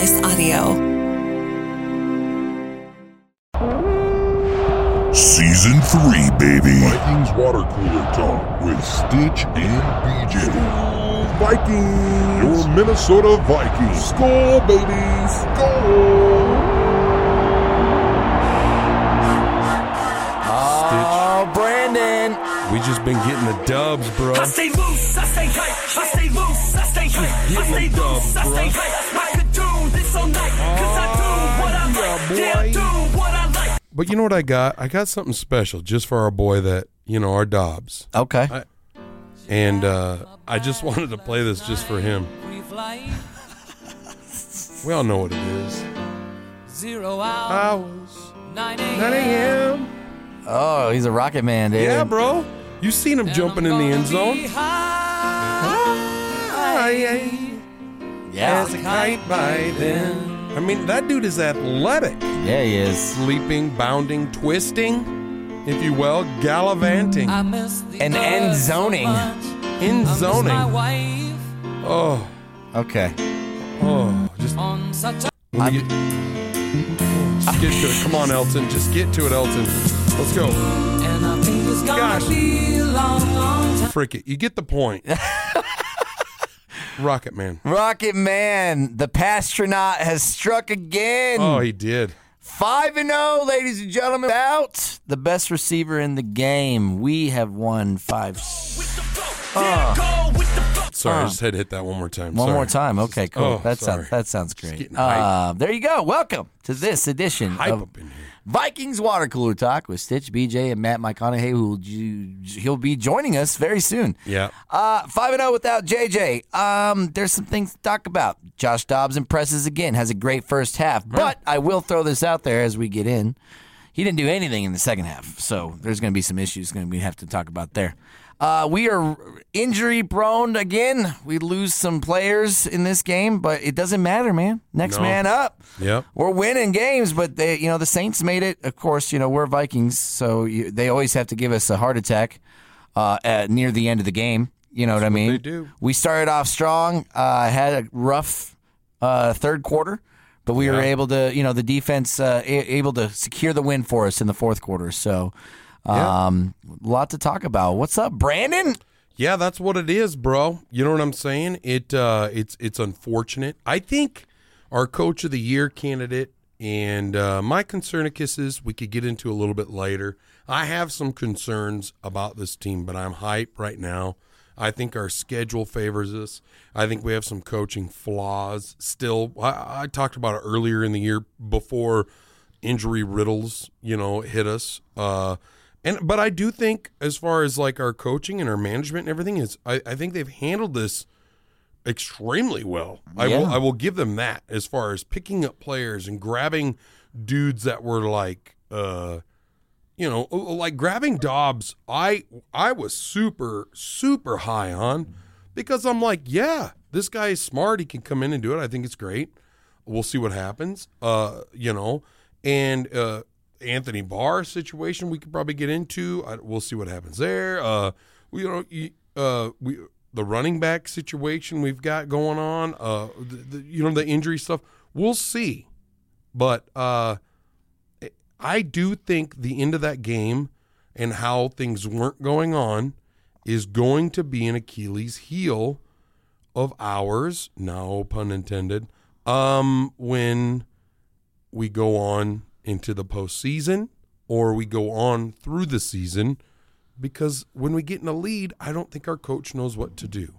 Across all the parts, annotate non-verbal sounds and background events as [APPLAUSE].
Slice Audio. Season 3, baby. Vikings water cooler talk with Stitch and BJ. Vikings. Your Minnesota Vikings. Skol, baby. Skol. Oh, Brandon. We just been getting the dubs, bro. I stay loose, I stay tight, I stay loose, I stay tight, I stay them loose, I stay tight. I could all night, cause I do what I like, yeah, I do what I like. But you know what I got? I got something special just for our boy that, you know, our Dobbs. Okay. I- And uh, I just [LAUGHS] wanted to play this just for him. [LAUGHS] We all know what it is. Zero hour, Hours, 9 9 a.m. oh, he's a rocket man, dude. Yeah, bro. You seen him jumping in the end zone? Yeah. As a kite by then. I mean, that dude is athletic. Yeah, he is. Leaping, bounding, twisting, if you will, gallivanting, And end zoning. in zoning. wife Oh, Okay. oh, just on such a let me get, just get to it. Come on, Elton. Just get to it, Elton. Let's go. and I think it's gonna Gosh. be a long, long time. Frick it. You get the point. [LAUGHS] Rocket Man. Rocket Man, the pastronaut has struck again. Oh, he did. 5 and 0, ladies and gentlemen. Out the best receiver in the game. We have won five. Yeah, go with. Sorry, I just had to hit that one more time. One Sorry. more time. Okay, cool. Oh, that sorry. sounds that sounds great. Uh, there you go. Welcome to this edition of up in here. Vikings Water Cooler Talk with Stitch, BJ, and Matt McConaughey, who will he'll be joining us very soon. Yeah. Uh, five and zero without JJ. Um, there's some things to talk about. Josh Dobbs impresses again. Has a great first half, but I will throw this out there as we get in. He didn't do anything in the second half, so there's going to be some issues going to we have to talk about there. Uh, we are injury prone again. We lose some players in this game, but it doesn't matter, man. Next No. man up. Yep. We're winning games, but they, you know, the Saints made it. Of course, you know we're Vikings, so you, they always have to give us a heart attack uh, at, near the end of the game. You know what I mean? they do. We started off strong. Uh, had a rough uh, third quarter, but we were able to, you know, the defense uh, a- able to secure the win for us in the fourth quarter. So, um, a lot to talk about. What's up, Brandon? Yeah, that's what it is, bro. You know what I'm saying? It uh it's it's unfortunate. I think our coach of the year candidate and uh my concernicus is we could get into a little bit later. I have some concerns about this team, but I'm hype right now. I think our schedule favors us. I think we have some coaching flaws still. I, I talked about it earlier in the year before injury riddles, you know, hit us. Uh and but I do think as far as like our coaching and our management and everything is I, I think they've handled this extremely well. I will I will give them that as far as picking up players and grabbing dudes that were like uh you know like grabbing Dobbs I I was super super high on because I'm like yeah this guy is smart. He can come in and do it. I think it's great. We'll see what happens uh you know and uh Anthony Barr situation we could probably get into. I, we'll see what happens there. Uh we, you know uh we the running back situation we've got going on uh the, the, you know the injury stuff we'll see. But uh I do think the end of that game and how things weren't going on is going to be an Achilles heel of ours, no pun intended, um, when we go on into the postseason or we go on through the season because when we get in a lead, I don't think our coach knows what to do.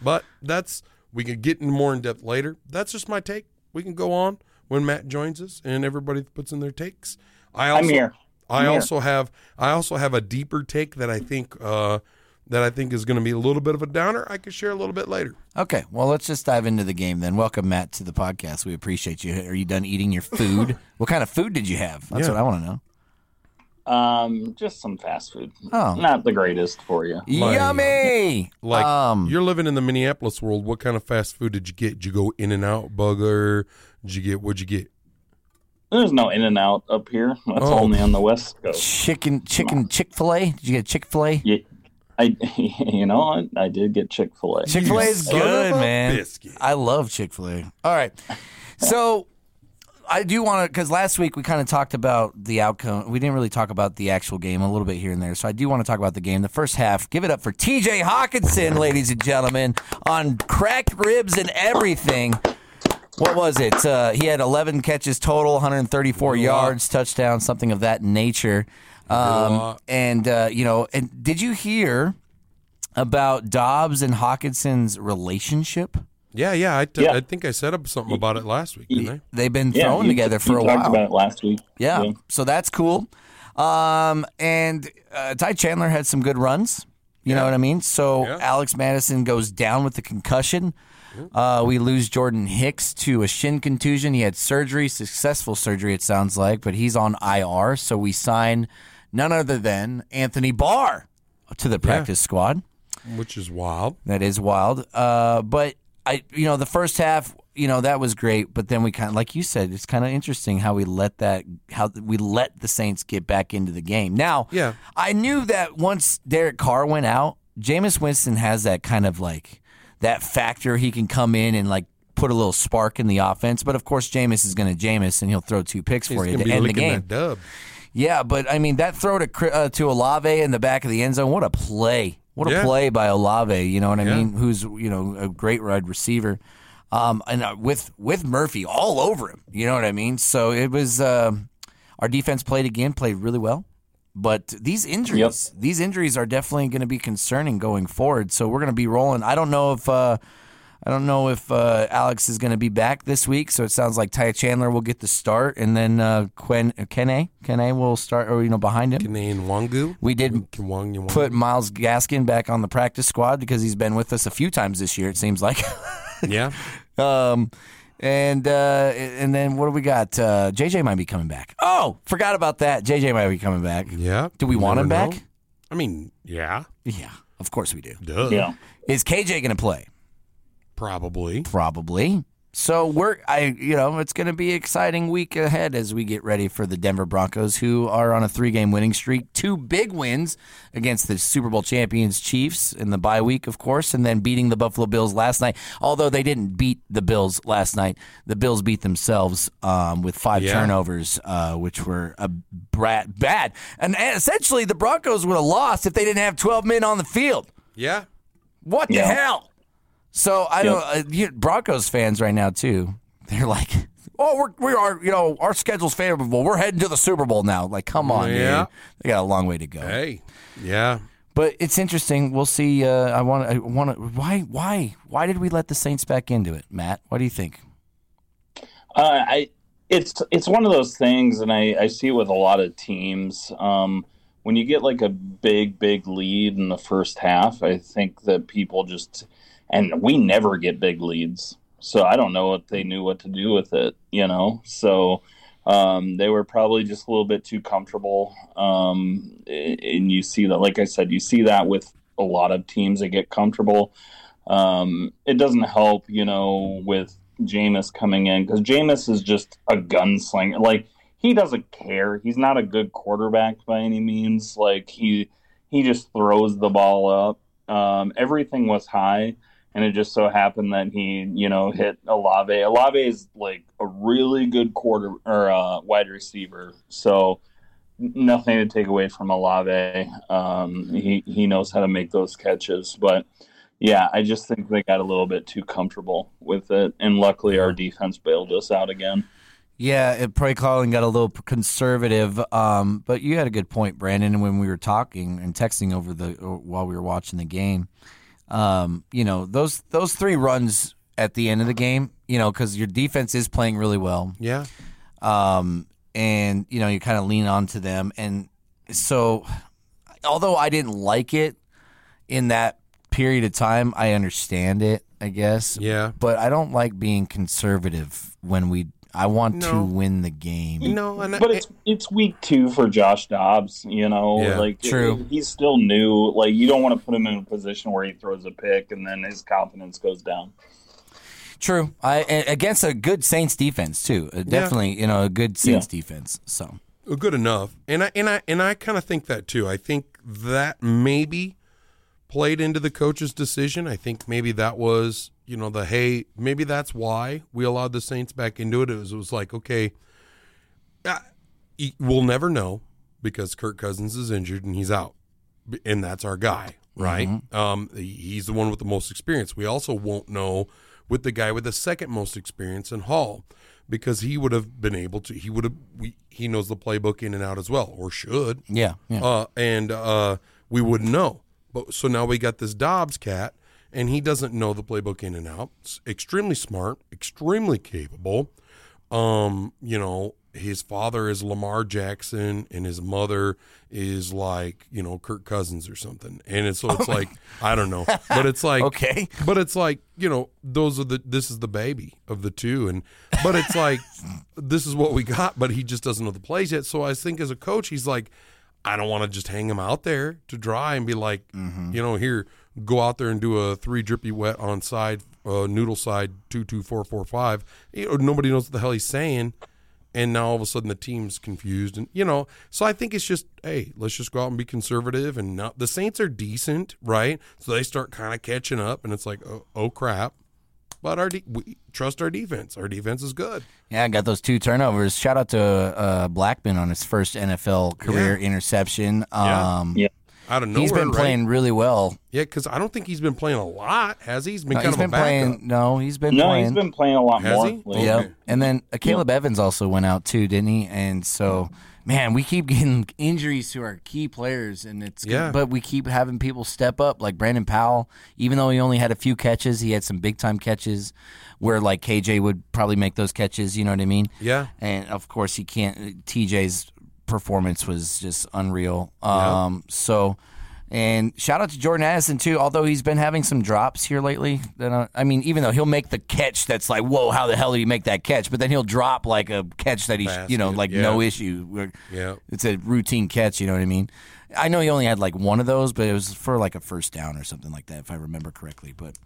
But that's we can get in more in depth later. That's just my take. We can go on when Matt joins us and everybody puts in their takes. I also, I'm here. I I'm here. also have I also have a deeper take that I think uh, that I think is going to be a little bit of a downer. I could share a little bit later. Okay, well, let's just dive into the game then. Welcome, Matt, to the podcast. We appreciate you. Are you done eating your food? [LAUGHS] what kind of food did you have? That's Yeah. what I want to know. Um, just some fast food. Oh. Not the greatest for you. Yummy! Like um, you're living in the Minneapolis world. What kind of fast food did you get? Did you go In and Out Burger? Did you get what'd you get? There's no In and Out up here. That's Oh. only on the West Coast. chicken, chicken, Chick Fil A. Did you get Chick Fil A? Yeah, I, [LAUGHS] you know, I, I did get Chick Fil A. Chick Fil A is good, man. biscuit. I love Chick Fil A. All right. So I do want to because last week we kind of talked about the outcome. We didn't really talk about the actual game a little bit here and there. So I do want to talk about the game. The first half. Give it up for T.J. Hockenson, ladies and gentlemen, on cracked ribs and everything. What was it? Uh, he had 11 catches total, 134 yards, touchdown, something of that nature. Um, and uh, you know, and did you hear about Dobbs and Hockenson's relationship? Yeah, yeah. I, t- Yeah. I think I said up something about it last week, didn't I? They've been Yeah, throwing you- together for you a talked while. about it last week. Yeah, so that's cool. Um, and uh, Ty Chandler had some good runs. You know what I mean? So Yeah. Alex Mattison goes down with the concussion. Uh, we lose Jordan Hicks to a shin contusion. He had surgery, successful surgery, it sounds like, but he's on IR. So we sign none other than Anthony Barr to the practice squad. Which is wild. That is wild. Uh, but I, you know, the first half, you know, that was great. But then we kind of, like you said, it's kind of interesting how we let that, how we let the Saints get back into the game. Now, Yeah. I knew that once Derek Carr went out, Jameis Winston has that kind of like that factor. He can come in and like put a little spark in the offense. But of course, Jameis is going to Jameis, and he'll throw two picks He's for you to end the game. That dub. Yeah, but I mean that throw to Cri- uh, to Olave in the back of the end zone. What a play! What a Yeah. play by Olave. You know what I Yeah. mean? Who's you know a great wide receiver, um, and uh, with with Murphy all over him. You know what I mean? So it was um our defense played again, played really well. But these injuries, these injuries are definitely going to be concerning going forward. So we're going to be rolling. I don't know if. Uh, I don't know if uh, Alex is going to be back this week, so it sounds like Ty Chandler will get the start, and then uh, Quen Kene Kene will start, or you know, behind him. Kene Nwangwu. We did Nwangwu. put Myles Gaskin back on the practice squad because he's been with us a few times this year. It seems like. [LAUGHS] Yeah. um, and uh, and then what do we got? Uh, JJ might be coming back. Oh, forgot about that. JJ might be coming back. Yeah. Do we want never him back? I mean, yeah. Yeah, of course we do. Duh. Yeah. Is KJ going to play? Probably. Probably. So we're I you know it's going to be an exciting week ahead as we get ready for the Denver Broncos who are on a 3-game winning streak, two big wins against the Super Bowl champions Chiefs in the bye week of course and then beating the Buffalo Bills last night. Although they didn't beat the Bills last night, the Bills beat themselves um, with five Yeah. turnovers uh, which were a brat bad. And essentially the Broncos would have lost if they didn't have 12 men on the field. Yeah. What the hell? So I don't. Uh, you, Broncos fans right now too. They're like, oh, we're we are you know our schedule's favorable. We're heading to the Super Bowl now. Like, come on, Yeah. dude. They got a long way to go. Hey. Yeah. But it's interesting. We'll see. Uh, I want. I want to. Why? Why? Why did we let the Saints back into it, Matt? What do you think? Uh, I it's it's one of those things, and I, I see it with a lot of teams. Um, when you get like a big big lead in the first half, I think that people just and we never get big leads, so I don't know what they knew what to do with it. You know, so um, they were probably just a little bit too comfortable. Um, and you see that, like I said, you see that with a lot of teams that get comfortable. Um, it doesn't help, you know, with Jameis coming in because Jameis is just a gunslinger. Like he doesn't care. He's not a good quarterback by any means. Like he he just throws the ball up. Um, everything was high, and it just so happened that he, you know, hit Olave. Olave is like a really good quarter or uh, wide receiver. So nothing to take away from Olave. Um, he he knows how to make those catches, but yeah, I just think they got a little bit too comfortable with it, and luckily our defense bailed us out again. Yeah, it probably calling got a little conservative. Um, but you had a good point, Brandon. When we were talking and texting over the while we were watching the game, um, you know those those three runs at the end of the game, you know, because your defense is playing really well, Yeah. um, and you know you kind of lean onto them, and so although I didn't like it in that period of time, I understand it. I guess, Yeah. but I don't like being conservative when we. I want to win the game. You know, and But it's it's week two for Josh Dobbs. You know, Yeah, like true. he's still new. Like you don't want to put him in a position where he throws a pick and then his confidence goes down. True. I a- against a good Saints defense too. Uh, Definitely, you know, a good Saints defense. So good enough. And I and I and I kind of think that too. I think that maybe played into the coach's decision. I think maybe that was you know, the hey, maybe that's why we allowed the Saints back into it. It was, it was like, okay, uh, we'll never know because Kirk Cousins is injured and he's out, and that's our guy, right? Um, he's the one with the most experience. We also won't know with the guy with the second most experience in Hall because he would have been able to. He would have. We, he knows the playbook in and out as well, or should. Yeah, yeah. Uh, and uh, we wouldn't know. But so now we got this Dobbs cat, and he doesn't know the playbook in and out. S- extremely smart, extremely capable. Um, you know, his father is Lamar Jackson, and his mother is like you know Kirk Cousins or something. And it's so it's [LAUGHS] like I don't know, but it's like Okay. but it's like you know those are the this is the baby of the two and but it's like [LAUGHS] this is what we got but he just doesn't know the plays yet so i think as a coach he's like i don't want to just hang him out there to dry and be like you know here go out there and do a three drippy wet on side uh, noodle side two two four four five you know, nobody knows what the hell he's saying and now all of a sudden the team's confused and you know so i think it's just hey let's just go out and be conservative and not the saints are decent right so they start kind of catching up and it's like oh, oh crap but our de- we trust our defense our defense is good Yeah, I got those two turnovers. Shout out to uh, Blackmon on his first NFL career Yeah. interception. Yeah. Um, Yeah. Out of nowhere He's been right? playing really well. yeah because i don't think he's been playing a lot has he he's been No, kind he's of a been backup playing. No, he's been No, playing. he's been playing a lot Has more. he? lately. Yep. Okay. And then uh, Akayleb Evans also went out too, didn't he? And so, man, we keep getting injuries to our key players, and it's Yeah. But we keep having people step up, like Brandon Powell. Even though he only had a few catches, he had some big time catches where like KJ would probably make those catches. You know what I mean? Yeah. And of course, he can't. TJ's performance was just unreal. Yeah. Um. So. And shout out to Jordan Addison too. Although he's been having some drops here lately, that uh, I mean, even though he'll make the catch that's like, whoa, how the hell did he make that catch? But then he'll drop like a catch that he's, you know, like yeah. no issue. Yeah. it's a routine catch. You know what I mean? I know he only had like one of those, but it was for like a first down or something like that, if I remember correctly. But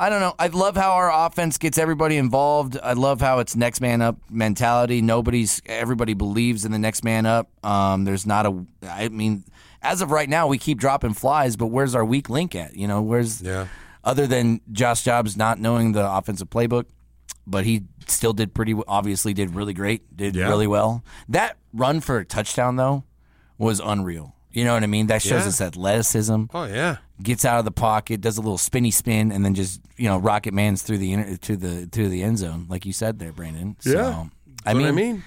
I don't know. I love how our offense gets everybody involved. I love how it's next man up mentality. Nobody's everybody believes in the next man up. Um, there's not a. I mean, as of right now, we keep dropping flies, but where's our weak link at? You know, where's Yeah. other than Josh Dobbs not knowing the offensive playbook, but he still did pretty. Obviously, did really great. Did Yeah. really well. That run for a touchdown though was unreal. You know what I mean? That shows Yeah. us athleticism oh yeah gets out of the pocket, does a little spinny spin, and then just you know rocket man's through the inter- to the to the end zone, like you said there, Brandon. So, Yeah. I mean, what i mean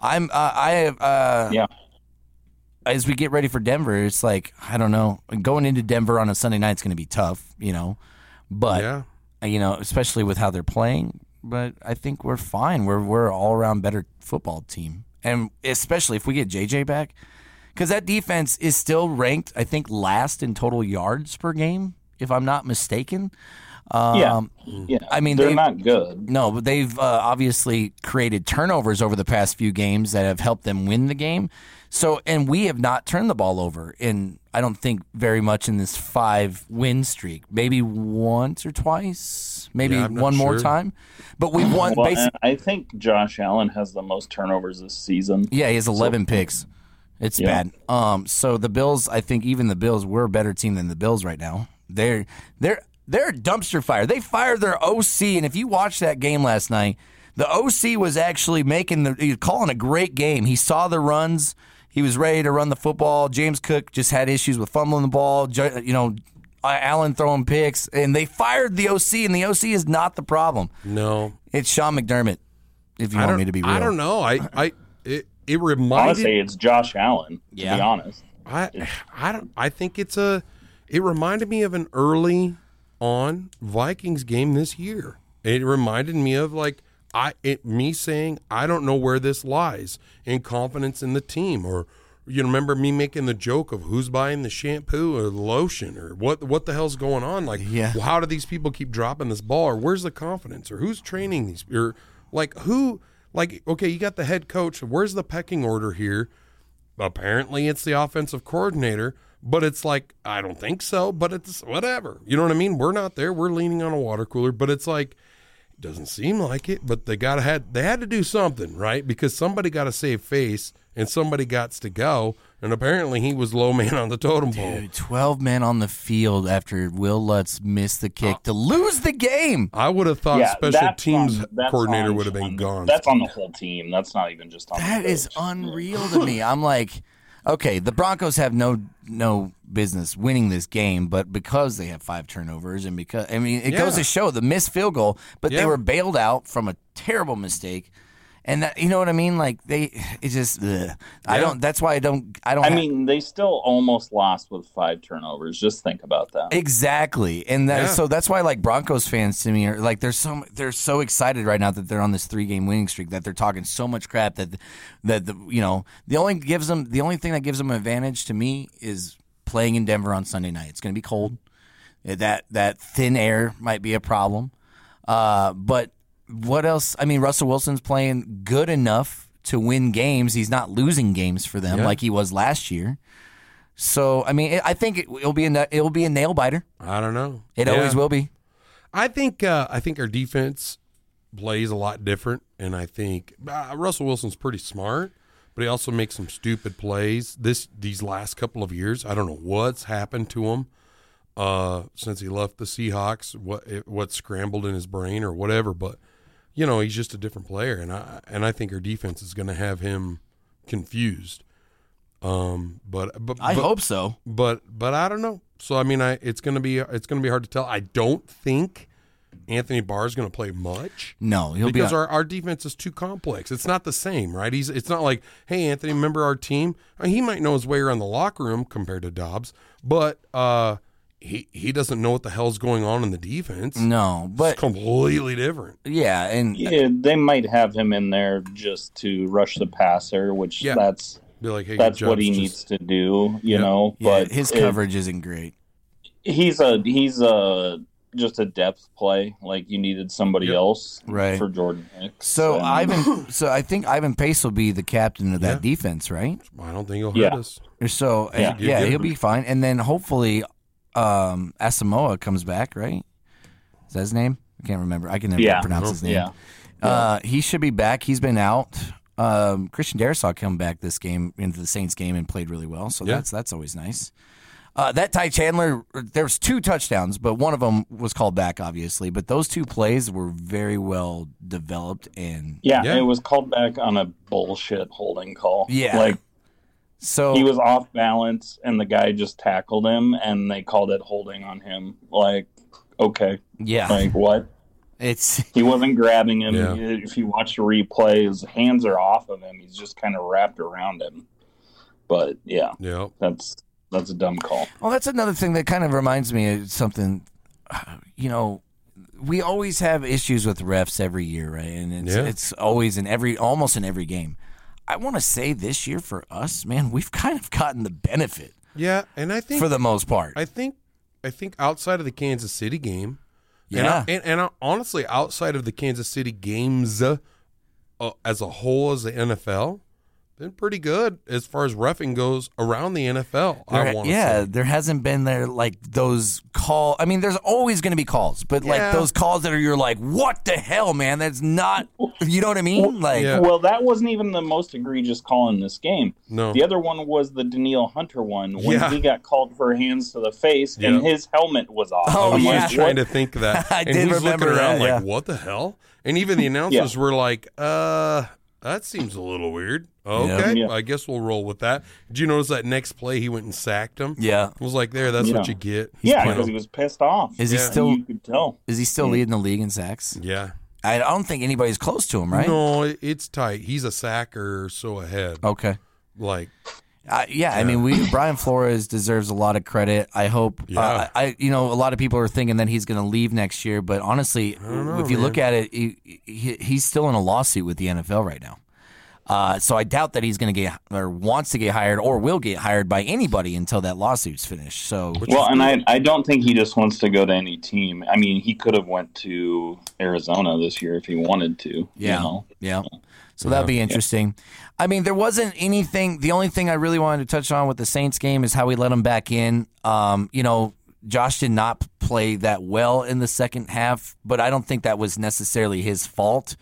I'm uh, I have uh, Yeah. as we get ready for Denver, it's like I don't know, going into Denver on a Sunday night is going to be tough, you know, but yeah you know, especially with how they're playing. But I think we're fine. We're we're all around better football team, and especially if we get JJ back, because that defense is still ranked, I think, last in total yards per game, if I'm not mistaken. Yeah. Um, Yeah. I mean, they're not good. no, but they've uh, obviously created turnovers over the past few games that have helped them win the game. So, and we have not turned the ball over in, I don't think, very much in this five win streak. Maybe once or twice, maybe Yeah, I'm not one more time. But we've won. Well, basi- and I think Josh Allen has the most turnovers this season. yeah, he has 11 picks. It's Yeah. bad. Um, so the Bills, I think even the Bills, we're a better team than the Bills right now. They're they're they're a dumpster fire. They fired their OC, and if you watched that game last night, the OC was actually making the he was calling a great game. He saw the runs. He was ready to run the football. James Cook just had issues with fumbling the ball. You know, Allen throwing picks, and they fired the OC, and the OC is not the problem. no It's Sean McDermott. If you I want me to be real, I don't know i i it, it reminded to say it's Josh Allen. To Yeah. be honest. I I don't I think it's a it reminded me of an early on Vikings game this year. It reminded me of like I it me saying I don't know where this lies in confidence in the team or you remember me making the joke of who's buying the shampoo or the lotion or what what the hell's going on like Yeah. well, how do these people keep dropping this ball or where's the confidence or who's training these or like who like okay you got the head coach. Where's the pecking order here? Apparently it's the offensive coordinator but it's like i don't think so but it's whatever. You know what i mean? We're not there. We're leaning on a water cooler but it's like it Doesn't seem like it, but they got to had they had to do something, right? Because somebody got to save face and somebody got to go, and apparently he was low man on the totem pole. Dude, 12 men on the field after Wil Lutz missed the kick oh. to lose the game. I would have thought yeah, special that's teams on- that's coordinator on- would have been on- gone. That's on the whole team. That's not even just on. That the is coach. unreal to me. [LAUGHS] I'm like, okay, the Broncos have no no business winning this game, but because they have five turnovers and because I mean, it goes Yeah. to show the missed field goal, but Yeah. they were bailed out from a terrible mistake. And that, you know what I mean? Like they, it just, ugh. I don't. That's why I don't. I don't. I have- mean, they still almost lost with five turnovers. Just think about that. Exactly, and that, Yeah. so that's why like Broncos fans to me are like they're so they're so excited right now that they're on this three game winning streak that they're talking so much crap that that the you know the only gives them the only thing that gives them an advantage to me is playing in Denver on Sunday night. It's going to be cold. That that thin air might be a problem, uh, but what else? I mean, Russell Wilson's playing good enough to win games. He's not losing games for them Yeah. like he was last year. So I mean, I think it, it'll be a it'll be a nail biter. I don't know. It Yeah. always will be. I think uh, I think our defense plays a lot different, and I think uh, Russell Wilson's pretty smart, but he also makes some stupid plays. This these last couple of years, I don't know what's happened to him uh, since he left the Seahawks. What what scrambled in his brain or whatever, but you know he's just a different player, and I and I think our defense is going to have him confused. Um, but but I but, hope so. but but I don't know. So I mean, I it's gonna be it's gonna be hard to tell. I don't think Anthony Barr is gonna play much No, he'll because be. our, our defense is too complex. It's not the same, right? He's it's not like, hey, Anthony, remember our team? I mean, he might know his way around the locker room compared to Dobbs, but uh, he he doesn't know what the hell's going on in the defense. no, it's but completely different. yeah, and Yeah, they might have him in there just to rush the passer, which Yeah. that's Be like, hey, that's what he job's needs to do, you Yeah. know. yeah, but his it- coverage isn't great. he's a he's a just a depth play. Like you needed somebody Yep. else Right. for Jordan Hicks. So And- Ivan, [LAUGHS] so I think Ivan Pace will be the captain of that Yeah. defense, right? I don't think he'll hurt Yeah. us. So Yeah. yeah, he'll be fine. And then hopefully, um, Asamoah comes back, right? Is that his name? I can't remember. I can never Yeah. pronounce his name. yeah, Uh, he should be back. He's been out. Um, Christian Darrisaw come back this game into the Saints game and played really well. So Yeah. that's that's always nice. Uh, that Ty Chandler, there was two touchdowns, but one of them was called back, obviously. But those two plays were very well developed and yeah, Yeah. It was called back on a bullshit holding call. Yeah. like so he was off balance, and the guy just tackled him, and they called it holding on him. Like, okay, yeah, like what? it's [LAUGHS] He wasn't grabbing him. Yeah. If you watch the replay, his hands are off of him. He's just kind of wrapped around him. But yeah, Yeah. that's that's a dumb call. Well, that's another thing that kind of reminds me of something. [SIGHS] You know, we always have issues with refs every year, right? And it's, Yeah. it's always in every, almost in every game. I want to say this year for us, man, we've kind of gotten the benefit Yeah, and I think for the most part. I think I think outside of the Kansas City game, and, Yeah. and, and, uh, honestly, outside of the Kansas City games uh, as a whole, as the NFL, been pretty good as far as roughing goes around the NFL. I want yeah, say. there hasn't been there like those call. I mean, there's always going to be calls, but like those calls that are you're like, what the hell, man? That's not. [LAUGHS] You know what I mean? Like, Yeah. Well, that wasn't even the most egregious call in this game. No. The other one was the Danielle Hunter one when Yeah. he got called for hands to the face and his helmet was off. Oh, I was yeah. trying to [LAUGHS] think that. [LAUGHS] I and did he's remember looking around that, like, yeah. what the hell? And even the announcers were like, uh, that seems a little weird. Okay, Yeah. I guess we'll roll with that. Did you notice that next play he went and sacked him? yeah. I was like, there, that's what you get. Yeah, because he was pissed off. Is he still? You could tell. Is he still leading the league in sacks? Yeah. I don't think anybody's close to him, right? No, it's tight. He's a sacker or so ahead. Okay. Like, Uh, yeah, I mean, we Brian Flores deserves a lot of credit. I hope. Yeah. Uh, I, you know, a lot of people are thinking that he's going to leave next year, but honestly, know, if you man. look at it, he, he, he's still in a lawsuit with the NFL right now. Uh, so I doubt that he's going to get or wants to get hired or will get hired by anybody until that lawsuit's finished. So Well, and I, I don't think he just wants to go to any team. I mean, he could have went to Arizona this year if he wanted to. Yeah. You know? Yeah. So that'd be interesting. I mean, there wasn't anything. The only thing I really wanted to touch on with the Saints game is how we let them back in. Um, you know, Josh did not play that well in the second half, but I don't think that was necessarily his fault.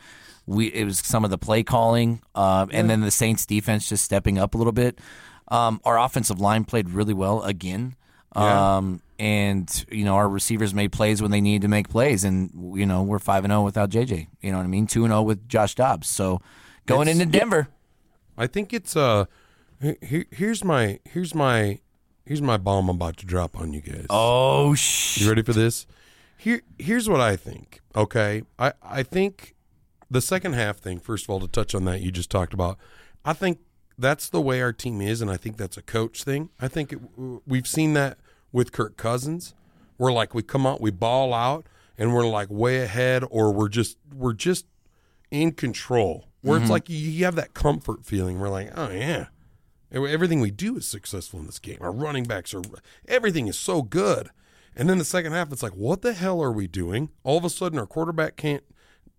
We it was some of the play calling, uh, and then the Saints defense just stepping up a little bit. Um, our offensive line played really well again. Um, and you know our receivers made plays when they needed to make plays, and you know we're five and zero without JJ. You know what I mean? Two and zero with Josh Dobbs. So going It's- into Denver, I think it's uh he- he- here's my here's my here's my bomb I'm about to drop on you guys. oh sh- You ready for this? Here here's what I think. Okay. I I think the second half thing, first of all, to touch on that you just talked about, I think that's the way our team is, and I think that's a coach thing. I think it, we've seen that with Kirk Cousins. We're like we come out, we ball out, and we're like way ahead, or we're just we're just in control. Where it's mm-hmm. like you have that comfort feeling. We're like, oh yeah, everything we do is successful in this game. Our running backs are everything is so good. And then the second half, it's like, what the hell are we doing? All of a sudden, our quarterback can't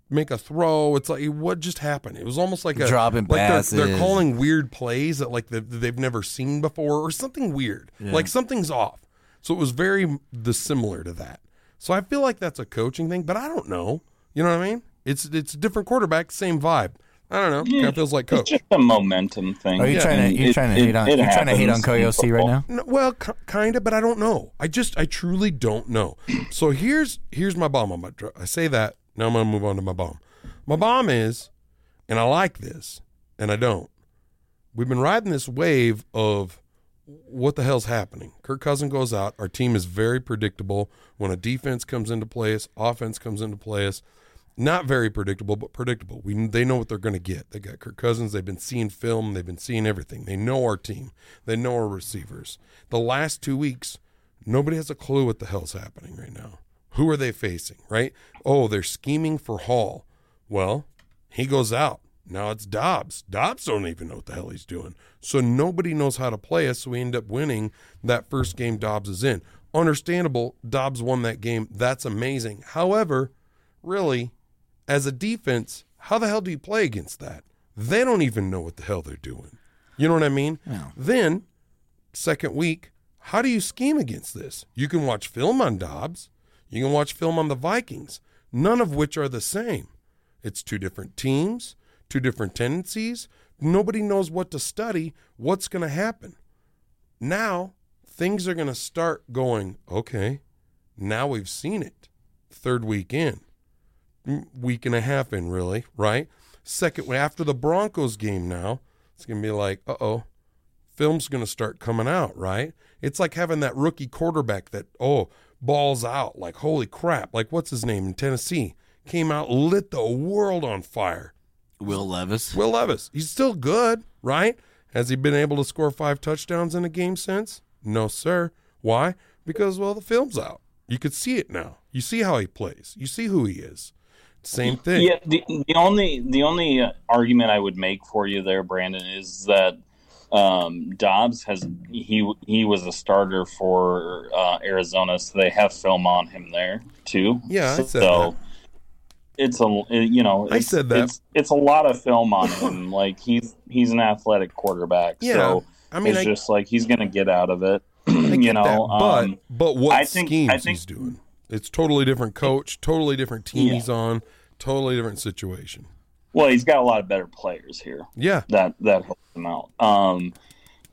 make a throw. It's like, what just happened? It was almost like a Dropping like they're- They're, calling weird plays that like they've, they've never seen before, or something weird. Like something's off. So it was very dissimilar to that. So I feel like that's a coaching thing, but I don't know. You know what I mean? It's it's a different quarterback, same vibe. I don't know. Kind of feels like It's coach. just a momentum thing. Are you trying to you're trying to it- hate on you're trying to hate on happens KOC right now? No, well, k- kind of, but I don't know. I just, I truly don't know. So here's here's my bomb. I'm I say that now. I'm gonna move on to my bomb. My bomb is, and I like this, and I don't. We've been riding this wave of what the hell's happening. Kirk Cousin goes out. Our team is very predictable. When a defense comes into play, us offense comes into play, us not very predictable, but predictable. We they know what they're going to get. They got Kirk Cousins. They've been seeing film. They've been seeing everything. They know our team. They know our receivers. The last two weeks, nobody has a clue what the hell's happening right now. Who are they facing? Right? Oh, they're scheming for Hall. Well, he goes out. Now it's Dobbs. Dobbs don't even know what the hell he's doing. So nobody knows how to play us. So we end up winning that first game Dobbs is in. Understandable. Dobbs won that game. That's amazing. However, really, as a defense, how the hell do you play against that? They don't even know what the hell they're doing. You know what I mean? No. Then, second week, how do you scheme against this? You can watch film on Dobbs, you can watch film on the Vikings, none of which are the same. It's two different teams, two different tendencies. Nobody knows what to study, what's going to happen. Now, things are going to start going, okay, now we've seen it. Third week in week and a half in, really, right? Second, after the Broncos game now, it's going to be like, uh oh, film's going to start coming out, right? It's like having that rookie quarterback that, oh, balls out, like, holy crap, like, what's his name in Tennessee? Came out, lit the world on fire. Will Levis. Will Levis, he's still good, right? Has he been able to score five touchdowns in a game since? No, sir. Why? Because, well, the film's out. You could see it now. You see how he plays. You see who he is. Same thing. Yeah, the, the only the only uh, argument I would make for you there, Brandon, is that um, Dobbs has he he was a starter for uh, Arizona, so they have film on him there too. Yeah, I so that. it's a you know I said that. it's, it's a lot of film on him. [COUGHS] like he's he's an athletic quarterback, Yeah, so I mean, it's I- just like he's going to get out of it. [CLEARS THROAT] You know, that, but um, but what I think- schemes I think- he's doing? It's totally different coach, totally different team Yeah. he's on, totally different situation. Well, he's got a lot of better players here. Yeah, that that helped him out. Um,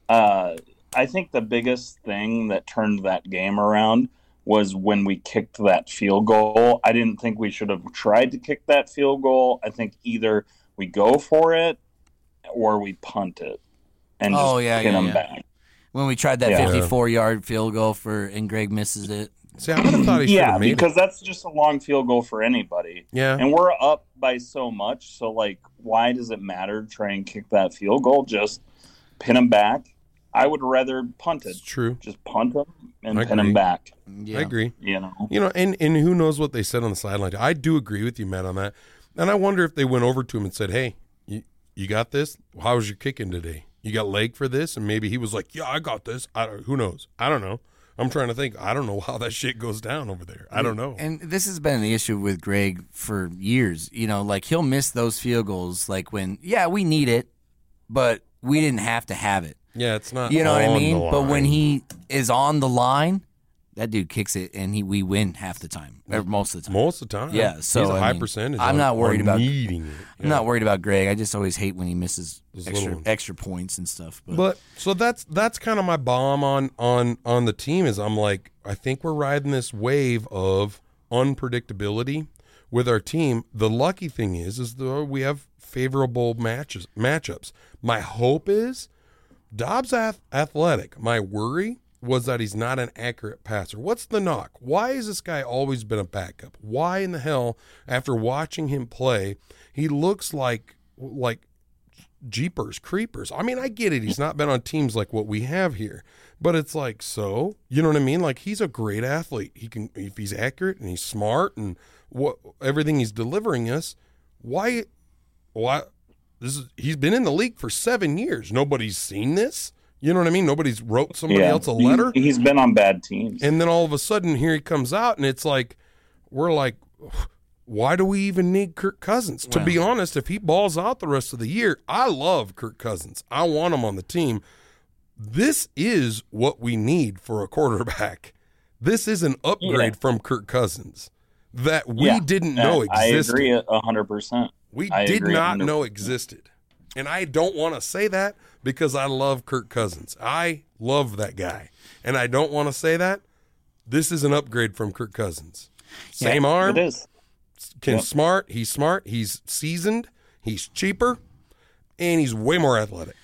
uh, I think the biggest thing that turned that game around was when we kicked that field goal. I didn't think we should have tried to kick that field goal. I think either we go for it or we punt it and just Oh, yeah, pin yeah, them yeah. back. When we tried that Yeah. 54 yard field goal for and Greg misses it. see, I would have thought he should Yeah, have made because it. that's just a long field goal for anybody. Yeah, And we're up by so much. So, like, why does it matter try and kick that field goal? Just pin them back. I would rather punt it. it's true. Just punt them and I pin agree. them back. Yeah. I agree. You know, You know, and and who knows what they said on the sideline? I do agree with you, Matt, on that. And I wonder if they went over to him and said, "Hey, you, you got this? How was your kicking today? You got leg for this?" And maybe he was like, "Yeah, I got this." I don't, who knows? I don't know. I'm trying to think. I don't know how that shit goes down over there. I don't know. And this has been the issue with Greg for years. You know, like he'll miss those field goals, like when, yeah, we need it, but we didn't have to have it. Yeah, it's not. You know what I mean? But when he is on the line, That dude kicks it, and he we win half the time, or mm. most of the time. Most of the time, Yeah, so, he's a I high mean, percentage. I'm on- not worried on about- needing it. I'm not worried about Greg. I just always hate when he misses Those extra little- extra points and stuff. But, But so that's that's kind of my bomb on on on the team is I'm like I think we're riding this wave of unpredictability with our team. The lucky thing is is that we have favorable matches matchups. My hope is Dobbs ath- athletic. My worry was that he's not an accurate passer. What's the knock? Why has this guy always been a backup? Why in the hell after watching him play, he looks like like jeepers creepers. I mean, I get it. He's not been on teams like what we have here, but it's like so. You know what I mean? Like he's a great athlete. He can if he's accurate and he's smart and what everything he's delivering us. Why? Why? This is he's been in the league for seven years. Nobody's seen this. You know what I mean? Nobody's wrote somebody else a letter. he's been on bad teams. And then all of a sudden, here he comes out, and it's like, we're like, why do we even need Kirk Cousins? To be honest, if he balls out the rest of the year, I love Kirk Cousins. I want him on the team. This is what we need for a quarterback. This is an upgrade Yeah. from Kirk Cousins that we Yeah, didn't know I existed. agree a hundred percent. We I did not 100%. know existed. And I don't want to say that because I love Kirk Cousins. I love that guy. And I don't want to say that. This is an upgrade from Kirk Cousins. Same arm, It is. can Yep. smart, he's smart, he's seasoned, he's cheaper, and he's way more athletic.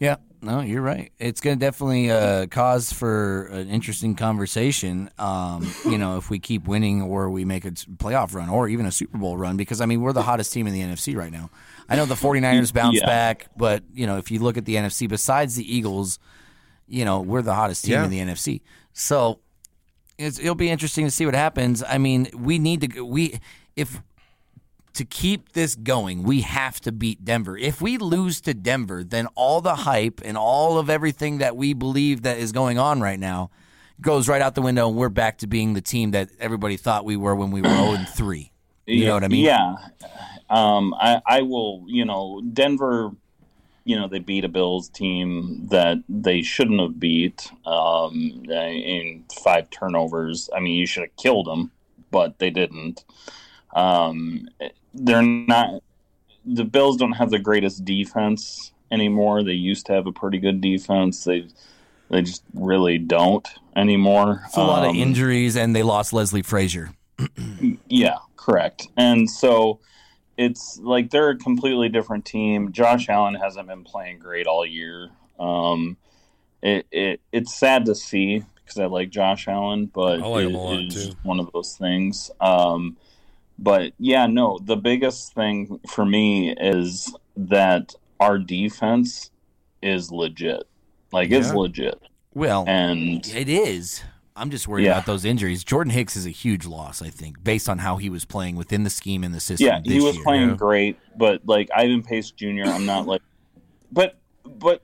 Yeah, no, you're right. It's going to definitely uh, cause for an interesting conversation. Um, [LAUGHS] you know, if we keep winning or we make a playoff run or even a Super Bowl run, because I mean, we're the hottest team in the NFC right now. I know the 49ers bounced [LAUGHS] Yeah. back, but you know, if you look at the NFC, besides the Eagles, you know, we're the hottest team Yeah. in the NFC. So it's, it'll be interesting to see what happens. I mean, we need to we if to keep this going, we have to beat Denver. If we lose to Denver, then all the hype and all of everything that we believe that is going on right now goes right out the window, and we're back to being the team that everybody thought we were when we were [CLEARS THROAT] 0 and 3. You know what I mean? Yeah. Um, I, I will, you know, Denver, you know, they beat a Bills team that they shouldn't have beat um, in five turnovers. I mean, you should have killed them, but they didn't. Um, they're not, the Bills don't have the greatest defense anymore. They used to have a pretty good defense. They, they just really don't anymore. It's a lot of Um, injuries, and they lost Leslie Frazier. yeah, correct. And so it's like they're a completely different team. Josh Allen hasn't been playing great all year. Um, it, it it's sad to see because I like Josh Allen, but I like him it a is too. one of those things. Um, but yeah, no, the biggest thing for me is that our defense is legit. Like it's legit. Well, And it is. I'm just worried Yeah. about those injuries. Jordan Hicks is a huge loss, I think, based on how he was playing within the scheme and the system. Yeah, he was year. playing Yeah. great, but like Ivan Pace Jr., I'm not like, but but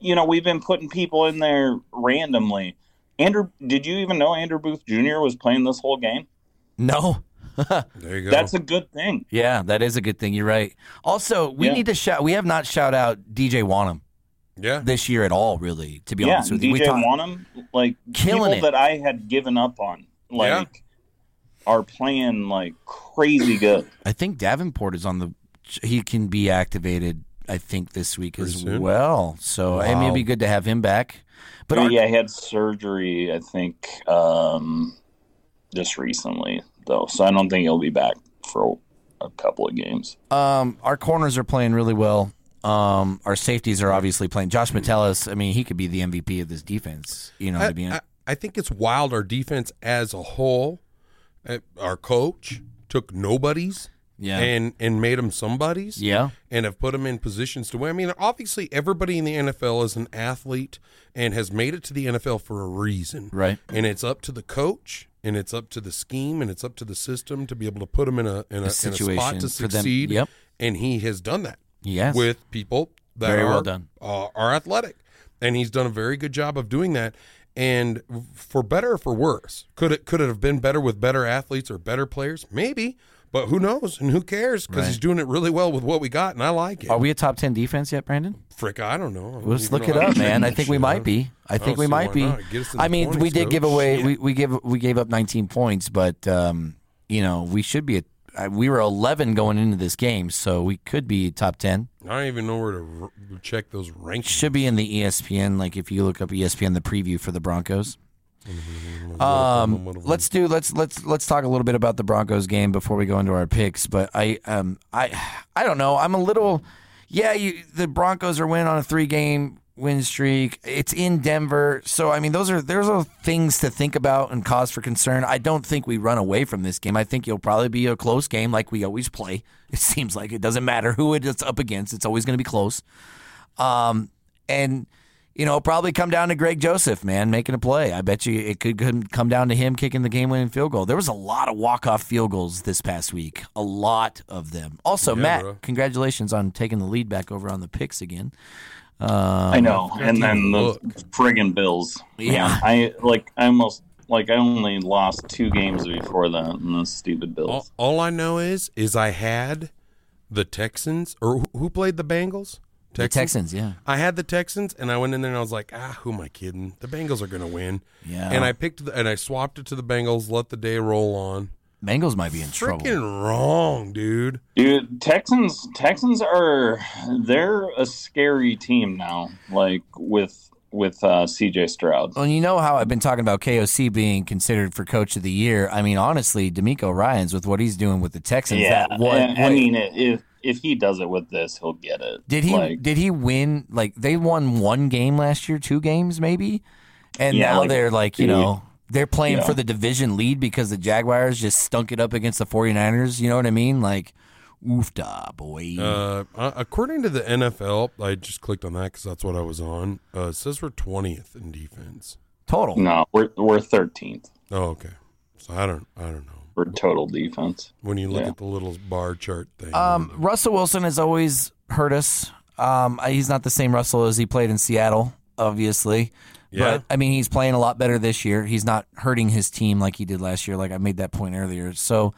you know we've been putting people in there randomly. Andrew, did you even know Andrew Booth Jr. was playing this whole game? No. [LAUGHS] There you go. That's a good thing. Yeah, that is a good thing. You're right. Also, we Yeah. need to shout. We have not shout out DJ Wonnum yeah. this year at all. Really, to be yeah, honest with you, we DJ talk- Wonnum, like Killing people it. that I had given up on, like Yeah. are playing like crazy good. I think Davenport is on the. He can be activated. I think this week Pretty as soon? well. So I mean, it'd be good to have him back. But But our- yeah, he had surgery, I think, um, just recently though, so I don't think he'll be back for a couple of games. Um, our corners are playing really well. Um, our safeties are obviously playing. Josh Metellus, I mean, he could be the MVP of this defense. You know, I, to be I, I think it's wild. Our defense as a whole, uh, our coach took nobodies yeah, and and made them somebodies. yeah, and have put them in positions to win. I mean, obviously, everybody in the NFL is an athlete and has made it to the NFL for a reason. right. And it's up to the coach, and it's up to the scheme, and it's up to the system to be able to put them in a in a, in a situation spot to for them. succeed. Yep. And he has done that Yes. with people that Very are well done. Uh, are athletic, and he's done a very good job of doing that. And for better or for worse, could it could it have been better with better athletes or better players? Maybe, but who knows and who cares? Because Right. he's doing it really well with what we got, and I like it. Are we a top ten defense yet, Brandon? Frick, I don't know. I don't Let's look it up, man. I think we might be. I think don't we might be. not. Get us in I mean, 20s, we did though. give away. Shit. We, we give we gave up 19 points, but um, you know we should be. A, uh, we were 11 going into this game, so we could be top 10. I don't even know where to r- check those rankings. Should be in the ESPN. Like if you look up ESPN, the preview for the Broncos. Mm-hmm. Um, let's do let's let's let's talk a little bit about the Broncos game before we go into our picks. But I um I I don't know. I'm a little yeah. You the Broncos are winning on a three game win streak. It's in Denver, so I mean those are those are things to think about and cause for concern. I don't think we run away from this game. I think it'll probably be a close game like we always play. [LAUGHS] It seems like it doesn't matter who it's up against. It's always going to be close. Um and you know, probably come down to Greg Joseph, man, making a play. I bet you it could come- come down to him kicking the game winning field goal. There was a lot of walk off field goals this past week, a lot of them. Also, Yeah, Matt, bro. congratulations on taking the lead back over on the picks again. Um, I know, and then the look. friggin' Bills. Yeah. Man, I like. I almost like. I only lost two games before that, and the stupid all, Bills. all I know is is I had the Texans or who, who played the Bengals? The Texans, yeah. I had the Texans, and I went in there and I was like, ah, who am I kidding? The Bengals are going to win. Yeah. And I picked the, and I swapped it to the Bengals. Let the day roll on. Bengals might be in trouble. Freaking wrong, dude. Dude, Texans. Texans are. They're a scary team now. Like with with uh, C.J. Stroud. Well, you know how I've been talking about KOC being considered for coach of the year. I mean, honestly, DeMeco Ryans with what he's doing with the Texans. Yeah, that what, and, I mean, if if he does it with this, he'll get it. Did he Like, did he win like they won one game last year, two games maybe? And Yeah, now like, they're like, you dude. know, they're playing Yeah. for the division lead because the Jaguars just stunk it up against the 49ers, you know what I mean? Like oof da, boy. Uh, uh, according to the NFL, I just clicked on that because that's what I was on. Uh, it says we're twentieth in defense. Total. No, we're we're thirteenth Oh, okay. So I don't, I don't know. for total defense. When you look Yeah. at the little bar chart thing, Um, Russell Wilson has always hurt us. Um, he's not the same Russell as he played in Seattle, obviously. Yeah. But I mean, he's playing a lot better this year. He's not hurting his team like he did last year. Like I made that point earlier. So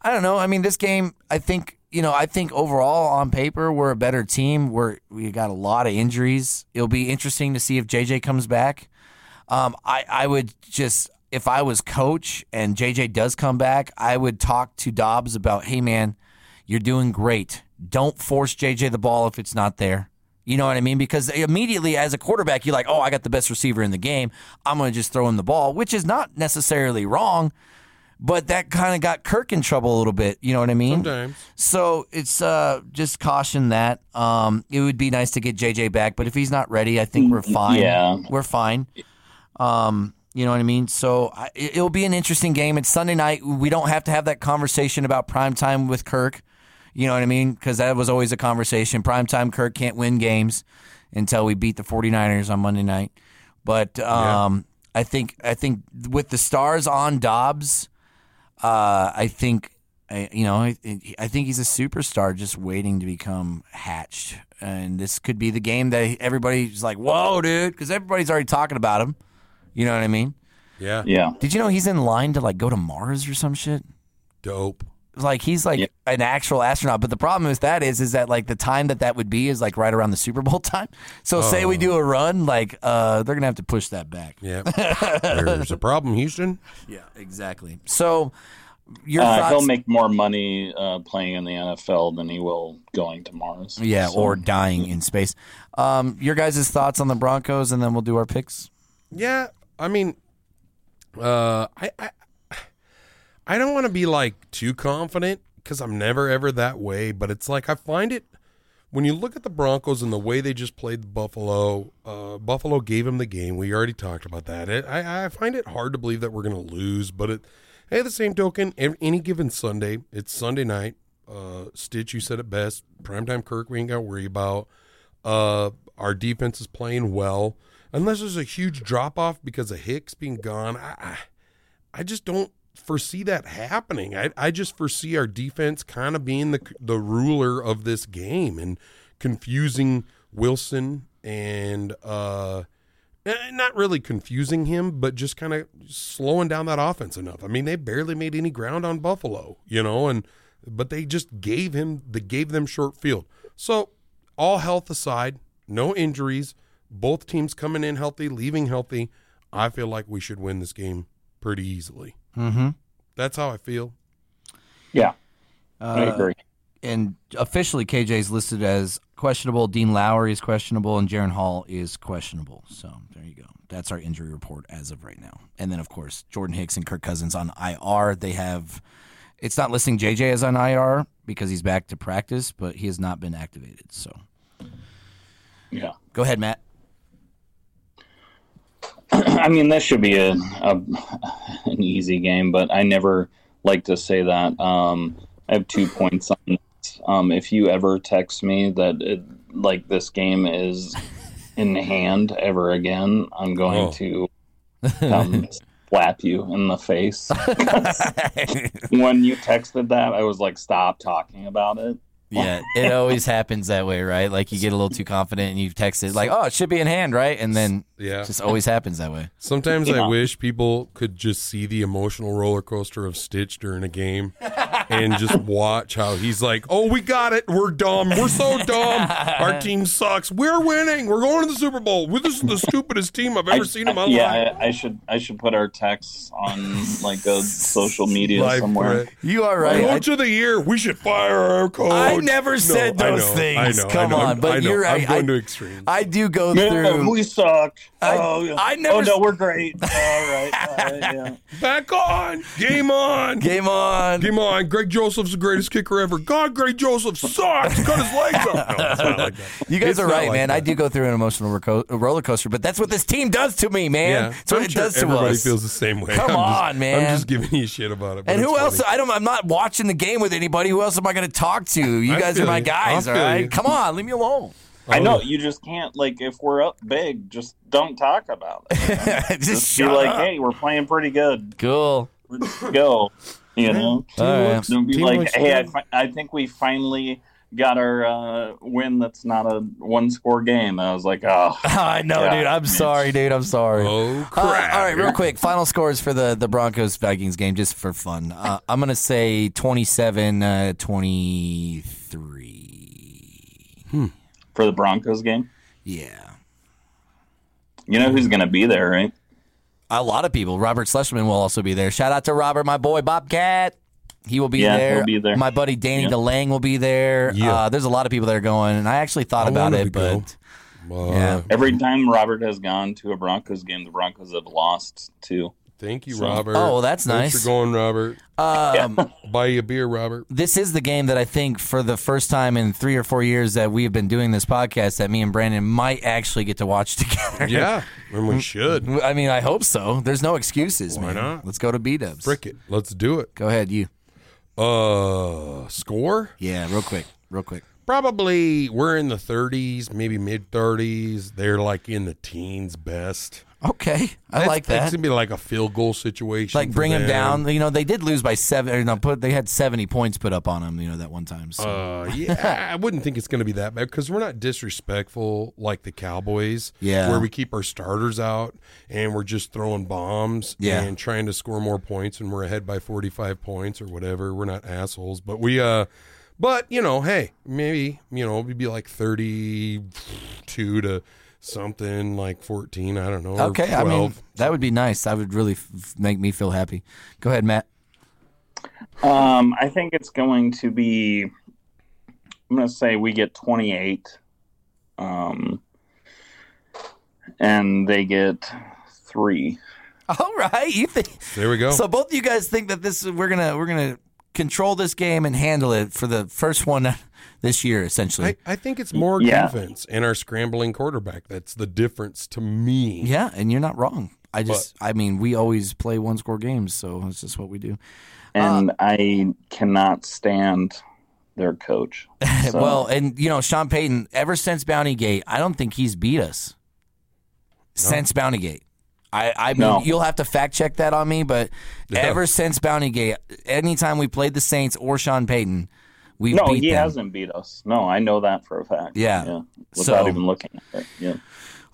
I don't know. I mean, this game, I think you know, I think overall on paper we're a better team. We're we got a lot of injuries. It'll be interesting to see if JJ comes back. Um, I I would just if I was coach and JJ does come back, I would talk to Dobbs about, hey man, you're doing great. Don't force JJ the ball if it's not there. You know what I mean? Because immediately as a quarterback, you're like, oh, I got the best receiver in the game. I'm going to just throw him the ball, which is not necessarily wrong. But that kind of got Kirk in trouble a little bit. You know what I mean? sometimes So it's uh, just caution that. Um, it would be nice to get JJ back, but if he's not ready, I think we're fine. Yeah. We're fine. Um, you know what I mean? So I, it- it'll be an interesting game. It's Sunday night. We don't have to have that conversation about prime time with Kirk. You know what I mean? Because that was always a conversation. Prime time Kirk can't win games until we beat the 49ers on Monday night. But um, I think I think with the stars on Dobbs, uh, I think I, you know I, I think he's a superstar just waiting to become hatched, and this could be the game that everybody's like, "Whoa, dude!" Because everybody's already talking about him. You know what I mean? yeah, Yeah, Did you know he's in line to like go to Mars or some shit? dope. Like he's like Yeah. an actual astronaut, but the problem with that is, is that like the time that that would be is like right around the Super Bowl [LAUGHS] time. So say we do a run, like uh, they're gonna have to push that back. Yeah, [LAUGHS] there's a problem, Houston. Yeah, exactly. So your uh, thoughts? he'll make more money uh, playing in the NFL than he will going to Mars. Yeah, So- or dying in space. Um, your guys' thoughts on the Broncos, and then we'll do our picks. Yeah, I mean, uh, I I, I don't want to be like too confident because I'm never ever that way. But it's like I find it when you look at the Broncos and the way they just played Buffalo. Uh, Buffalo gave them the game. We already talked about that. It, I I find it hard to believe that we're going to lose. But it, hey, at the same token, any given Sunday, it's Sunday night. Uh, Stitch, you said it best. Primetime Kirk, we ain't got to worry about. Uh, our defense is playing well. Unless there's a huge drop off because of Hicks being gone, I, I, I just don't foresee that happening. I, I just foresee our defense kind of being the the ruler of this game and confusing Wilson and uh, eh, not really confusing him, but just kind of slowing down that offense enough. I mean, they barely made any ground on Buffalo, you know, and but they just gave him they gave them short field. So all health aside, no injuries, both teams coming in healthy, leaving healthy. I feel like we should win this game pretty easily. Mm-hmm. That's how I feel. Yeah, Uh, I agree. And officially, KJ is listed as questionable. Dean Lowry is questionable, and Jaren Hall is questionable. So there you go. That's our injury report as of right now. And then, of course, Jordan Hicks and Kirk Cousins on IR. They have. It's not listing JJ as on IR because he's back to practice, but he has not been activated. So Yeah. go ahead, Matt. [CLEARS THROAT] I mean, this should be a, a an easy game, but I never like to say that. Um, I have two points on this. Um, if you ever text me that it, like this game is in hand ever again, I'm going Oh. to come [LAUGHS] slap you in the face. [LAUGHS] [LAUGHS] when you texted that, I was like, "Stop talking about it." Yeah, it always happens that way, right? Like you get a little too confident and you text it like, "Oh, it should be in hand, right?" And then Yeah. it just always happens that way. Sometimes Yeah. I wish people could just see the emotional roller coaster of Stitch during a game and just [LAUGHS] watch how he's like, "Oh, we got it. We're dumb. We're so dumb. Our team sucks. We're winning. We're going to the Super Bowl. This is the stupidest team I've ever seen in my yeah, life." I, I should I should put our texts on like a social media Live somewhere. threat. You are right. I- Coach of the year. We should fire our coach. I never No, said I those know, things. I know, I Come know, on, I'm- but I know. you're right. I'm going I- to extremes. I do go Yeah, through. we suck. I- oh, yeah. I never oh no, we're great. All right. All right [LAUGHS] yeah. Back on. Game on. Game on. Game on. Greg Joseph's the greatest kicker ever. God, Greg Joseph sucks. Cut his legs off. No, like. You guys It's are right, like man. that. I do go through an emotional reco- roller coaster, but that's what this team does to me, man. Yeah, That's what I'm it sure does to everybody us. feels the same way. Come [LAUGHS] I'm just- on, man. I'm just giving you shit about it. and who else? funny. I don't. I'm not watching the game with anybody. Who else am I going to talk to? You I guys are my you. guys, I all right? you. Come on, leave me alone. I know Oh. you just can't like if we're up big, just don't talk about it. [LAUGHS] just Just be like, up. hey, we're playing pretty good. Cool. Let's go. You know, All right. looks- don't be team like, hey, I, fi- I think we finally got our uh, win. That's not a one score game. I was like, oh, [LAUGHS] I know, Yeah. dude. I'm sorry, dude. I'm sorry. Oh Uh, crap! all right, real quick. Final scores for the, the Broncos Vikings game, just for fun. Uh, I'm going to say 27 uh, 23. for the Broncos game. Yeah. You know who's going to be there, right? A lot of people. Robert Schlesman will also be there. Shout out to Robert, my boy Bobcat. He will be Yeah, there. he'll be there. My buddy Danny Yeah. DeLang will be there. Yeah. Uh, there's a lot of people that are going, and I actually thought I about it, but Uh, Yeah. Every time Robert has gone to a Broncos game, the Broncos have lost too. Thank you, So- Robert. Oh, that's Thanks nice. Thanks for going, Robert. um, [LAUGHS] Buy you a beer, Robert. this is the game that I think for the first time in three or four years that we have been doing this podcast that me and Brandon might actually get to watch [LAUGHS] together. Yeah, [LAUGHS] and we should. I mean, I hope so. There's no excuses, Why man. not? Let's go to B Dubs. Frick it. Let's do it. Go ahead, you. Uh, score? Yeah, real quick, real quick. Probably we're in the 30s, maybe mid 30s. They're like in the teens best. Okay, I That's- like that. It's gonna be like a field goal situation. Like bring him them. down. You know, they did lose by seven. Or no, put they had seventy points put up on them. You know that one time. So. Uh, yeah, I wouldn't think it's going to be that bad because we're not disrespectful like the Cowboys. Yeah. where we keep our starters out and we're just throwing bombs. Yeah. and trying to score more points and we're ahead by forty five points or whatever. We're not assholes, but we uh, but you know, hey, maybe you know we'd be like thirty two to something like fourteen. I don't know. or okay, I mean 12. that would be nice. That would really f- make me feel happy. Go ahead, Matt. Um, I think it's going to be. I'm going to say we get 28, um, and they get three. All right, you think there we go. so? Both of you guys think that this we're gonna we're gonna control this game and handle it for the first one [LAUGHS] this year, essentially. I, I think it's more Yeah. defense and our scrambling quarterback. That's the difference to me. yeah, and you're not wrong. I just, I mean, we always play one score games, so it's just what we do. And uh, I cannot stand their coach. [LAUGHS] So- Well, and you know, Sean Payton, ever since Bounty Gate, I don't think he's beat us since Bounty Gate. I, I mean, No. you'll have to fact check that on me, but Yeah. ever since Bounty Gate, anytime we played the Saints or Sean Payton, we've no, beat he them. hasn't beat us. No, I know that for a fact. Yeah. without So- even looking at it. Yeah.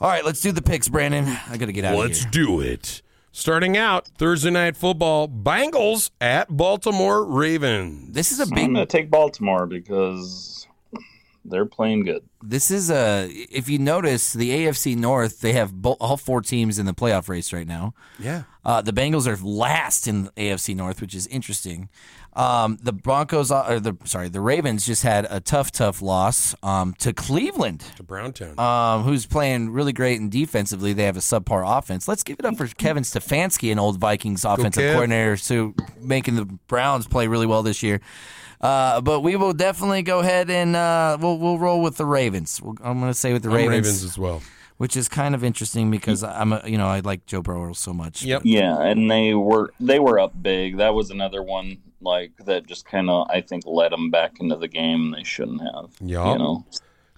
All right, let's do the picks, Brandon. I got to get out of here. Let's do it. Starting out Thursday night football, Bengals at Baltimore Ravens. This is a big. I'm going to take Baltimore because they're playing good. This is a. If you notice, the AFC North they have bo- all four teams in the playoff race right now. Yeah. Uh, the Bengals are last in the AFC North, which is interesting. Um, the Broncos, uh, or the sorry, the Ravens just had a tough, tough loss um, to Cleveland, To Browntown. um, who's playing really great and defensively. They have a subpar offense. Let's give it up for Kevin Stefanski, an old Vikings offensive Kev. coordinator, so making the Browns play really well this year. Uh, but we will definitely go ahead and uh, we'll we'll roll with the Ravens. We'll, I'm going to say with the Ravens, Ravens as well. which is kind of interesting because I'm a, you know I like Joe Burrow so much. Yep. Yeah, and they were they were up big. That was another one like that just kind of I think led them back into the game. They shouldn't have. Yeah. You know.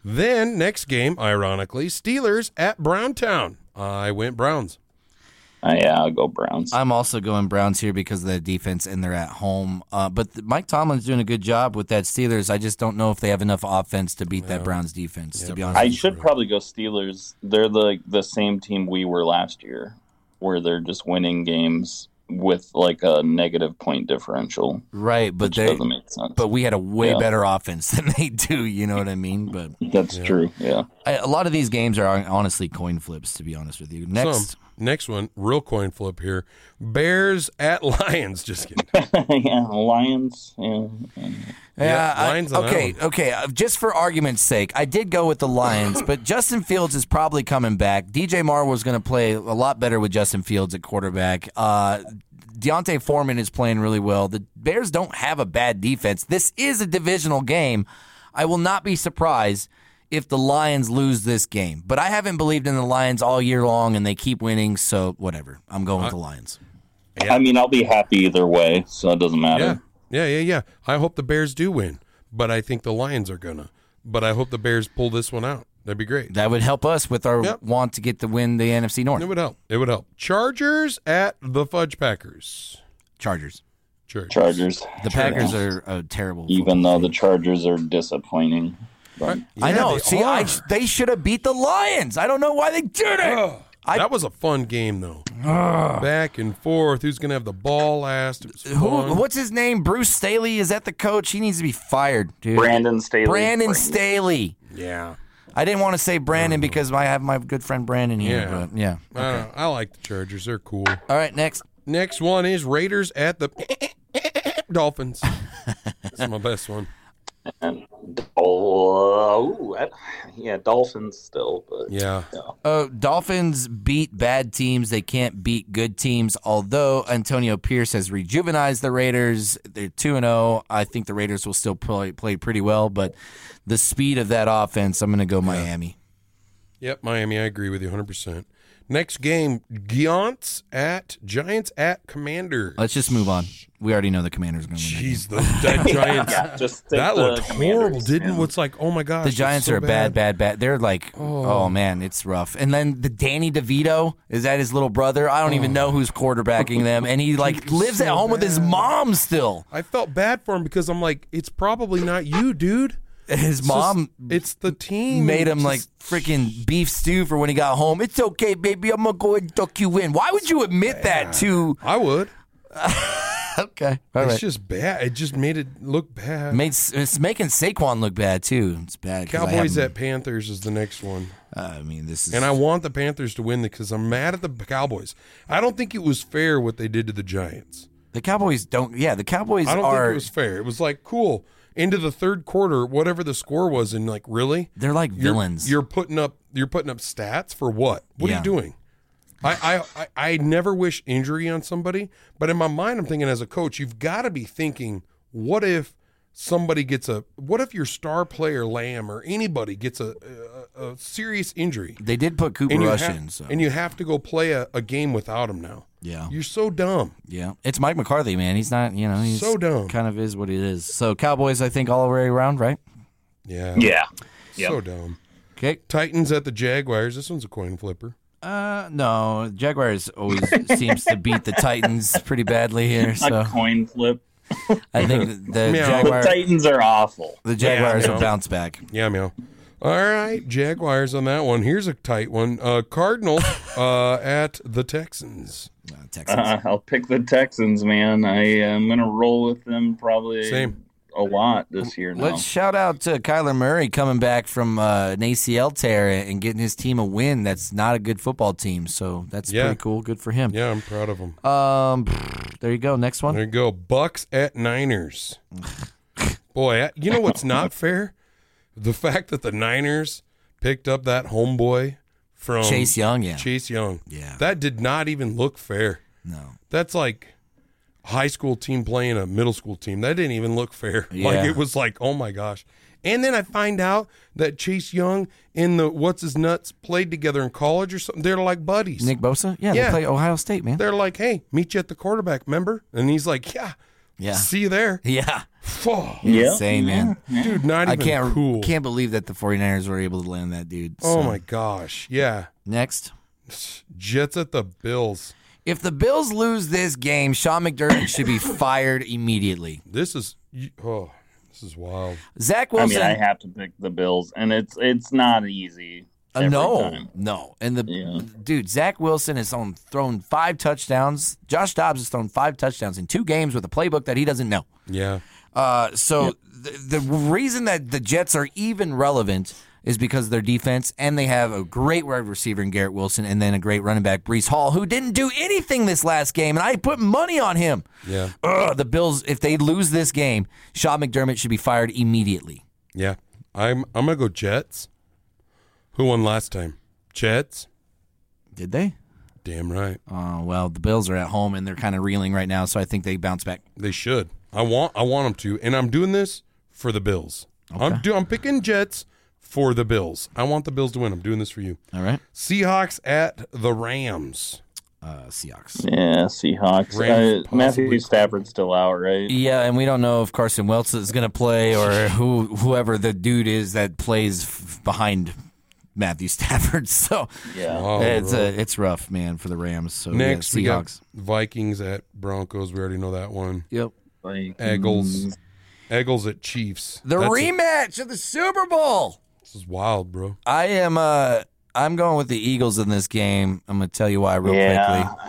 Then next game, ironically, Steelers at Browntown. I went Browns. Uh, yeah, I'll go Browns. I'm also going Browns here because of the defense and they're at home. Uh, but th- Mike Tomlin's doing a good job with that Steelers. I just don't know if they have enough offense to beat that Browns defense. To be honest, I with you. should probably go Steelers. They're the the same team we were last year, where they're just winning games with like a negative point differential, right, but which they doesn't make sense. but we had a way Yeah. better offense than they do. You know what I mean? But That's true. Yeah. I, a lot of these games are honestly coin flips. To be honest with you, next. Some. Next one, real coin flip here. Bears at [LAUGHS] Lions. Just kidding. [LAUGHS] yeah, Lions. Yeah. Yeah, Yeah, I- Lions on that okay, one. okay. uh, Just for argument's sake, I did go with the Lions, [LAUGHS] but Justin Fields is probably coming back. DJ Moore was going to play a lot better with Justin Fields at quarterback. Uh, D'Onta Foreman is playing really well. The Bears don't have a bad defense. This is a divisional game. I will not be surprised if the Lions lose this game, but I haven't believed in the Lions all year long, and they keep winning. So whatever, I'm going with the uh, Lions. Yeah. I mean, I'll be happy either way, so it doesn't matter. Yeah, yeah, yeah. I hope the Bears do win, but I think the Lions are gonna. But I hope the Bears pull this one out. That'd be great. That would help us with our Yep. want to get to win the NFC North. It would help. It would help. Chargers at the Fudge Packers. Chargers. Chargers. Chargers. The Packers are a terrible. Even though the Chargers are disappointing. But I know. they See, I, they should have beat the Lions. I don't know why they did it. I- that was a fun game though. Back and forth. Who's gonna have the ball last? Who? What's his name? Bruce Staley. Is that the coach? He needs to be fired, dude. Brandon Staley. Brandon Staley. Yeah. I didn't want to say Brandon because I have my good friend Brandon here. Yeah. But yeah. Uh, I, don't. I like the Chargers. They're cool. All right. Next. Next one is Raiders at the [COUGHS] Dolphins. That's my best one. And, oh, yeah, Dolphins still, but Yeah. Uh, Dolphins beat bad teams. They can't beat good teams. Although Antonio Pierce has rejuvenized the Raiders, they're two and zero. I think the Raiders will still play play pretty well, but the speed of that offense, I'm going to go Miami. Yep, Miami. I agree with you 100%. Next game, Giants at Giants at Commanders. Let's just move on. We already know the Commanders going to win. that game. Jeez, the that Giants. yeah, just That the looked horrible, didn't? yeah. It's like, oh my gosh, The Giants so are bad, bad, bad. They're like, oh, oh. man, it's rough. And then the Danny DeVito is that his little brother? I don't even oh. know who's quarterbacking them, and he [LAUGHS] like lives at so home with his mom still. I felt bad for him because I'm like, it's probably not you, dude. His mom it's the team. made him like freaking beef stew for when he got home. It's okay, baby. I'm gonna go and duck you in. Why would you admit that to? I would. [LAUGHS] Okay, all It's right. just bad. It just made it look bad. Made, it's making Saquon look bad too. It's bad. 'cause I Cowboys at Panthers is the next one. I mean, this is. And I want the Panthers to win because I'm mad at the Cowboys. I don't think it was fair what they did to the Giants. the Cowboys don't. Yeah, the Cowboys I don't are. think it was fair. It was like, cool. Into the third quarter, whatever the score was, and like, really? they're like You're- villains. You're, putting up you're putting up stats for what? What are you doing? I, I, I, never wish injury on somebody, but in my mind I'm thinking as a coach, you've got to be thinking, what if somebody gets a what if your star player Lamb or anybody gets a a, a serious injury? they did put Cooper Rush ha- in. So and you have to go play a, a game without him now. Yeah, You're so dumb. yeah. It's Mike McCarthy, man. He's not. You know, he's So dumb. Kind of is what he is. So Cowboys, I think, all the way around, right? Yeah. Yeah. So dumb. Okay. Titans at the Jaguars. This one's a coin flipper. Uh, no. Jaguars always [LAUGHS] seems to beat the Titans pretty badly here. A So coin flip. I think the [LAUGHS] Meow. The Jaguars, Titans are awful. the Jaguars Yeah, will bounce back. Yeah, meow. All right, Jaguars on that one. Here's a tight one. Uh, Cardinals [LAUGHS] uh, at the Texans. Uh, Texans. Uh, I'll pick the Texans, man. I am gonna roll with them probably Same. a lot this year now. Let's shout out to Kyler Murray coming back from uh, an ACL tear and getting his team a win. That's not a good football team, so that's Yeah. pretty cool. Good for him. Yeah, I'm proud of him. Um, there you go. Next one. There you go. Bucks at Niners. [LAUGHS] Boy, you know what's not fair? The fact that the Niners picked up that homeboy from Chase Young, yeah. Chase Young. Yeah. That did not even look fair. No. That's like high school team playing a middle school team. That didn't even look fair. Yeah. [LAUGHS] Like it was like, oh my gosh. And then I find out that Chase Young and the what's his nuts played together in college or something. They're like buddies. Nick Bosa? Yeah, Yeah. they play Ohio State, man. They're like, hey, meet you at the quarterback, member? And he's like, yeah, Yeah. see you there. [LAUGHS] Yeah. Oh, yeah, Insane, man. dude, not I even can't cool. can't believe that the 49ers were able to land that dude. oh So, my gosh, yeah. Next. Jets at the Bills. If the Bills lose this game, Sean McDermott should be [LAUGHS] fired immediately. This is oh, this is wild. Zach Wilson. I mean, I have to pick the Bills, and it's it's not easy. Uh, no, time. no. And the Yeah. dude, Zach Wilson has thrown, thrown five touchdowns. Josh Dobbs has thrown five touchdowns in two games with a playbook that he doesn't know. Yeah, Uh, so the, the reason that the Jets are even relevant is because of their defense, and they have a great wide receiver in Garrett Wilson, and then a great running back, Breece Hall, who didn't do anything this last game, and I put money on him. yeah, Ugh, the Bills, if they lose this game, Sean McDermott should be fired immediately. yeah. I'm I'm gonna go Jets. Who won last time? Jets. Did they? Damn right. Uh, well, the Bills are at home and they're kind of reeling right now, so I think they bounce back. They should. I want I want them to, and I'm doing this for the Bills. I'm do I'm picking Jets for the Bills. I want the Bills to win. I'm doing this for you. All right, Seahawks at the Rams. uh, Seahawks. Yeah, Seahawks. Rams Uh, Matthew possibly Stafford's still out, right? Yeah, and we don't know if Carson Wentz is going to play or [LAUGHS] who whoever the dude is that plays f- behind Matthew Stafford. [LAUGHS] So Yeah. Oh, it's bro. uh, it's rough, man, for the Rams. So Next, yeah, we got Seahawks. Vikings at Broncos. We already know that one. Yep. Like, Eagles, Eagles at Chiefs. The That's a- rematch of the Super Bowl. this is wild, bro. I am. uh I'm going with the Eagles in this game. I'm going to tell you why real yeah. quickly.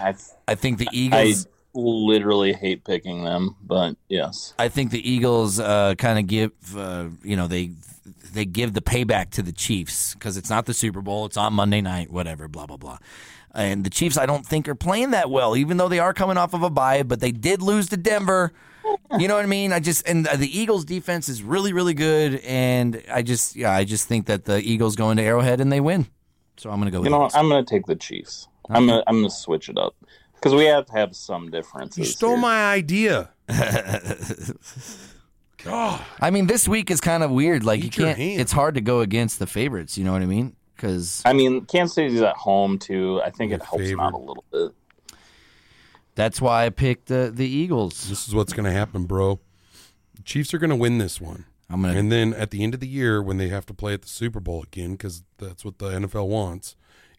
I, I think the I Eagles. literally hate picking them, but yes. I think the Eagles uh, kind of give, uh, you know, they they give the payback to the Chiefs because it's not the Super Bowl, it's on Monday night, whatever, blah blah blah. And the Chiefs, I don't think, are playing that well, even though they are coming off of a bye. But they did lose to Denver. You know what I mean? I just and the Eagles' defense is really, really good, and I just, yeah, I just think that the Eagles go into Arrowhead and they win. So I'm gonna go You know, Eagles. I'm going to take the Chiefs. I'm gonna, I'm going to switch it up because we have to have some differences. You stole here. my idea. [LAUGHS] God, I mean, this week is kind of weird. Like Eat you can't. It's hard to go against the favorites. You know what I mean? Because I mean, Kansas City's at home too. I think it helps them favorite. out a little bit. that's why I picked the the Eagles. this is what's going to happen, bro. The Chiefs are going to win this one. I'm gonna. And then at the end of the year, when they have to play at the Super Bowl again, because that's what the NFL wants,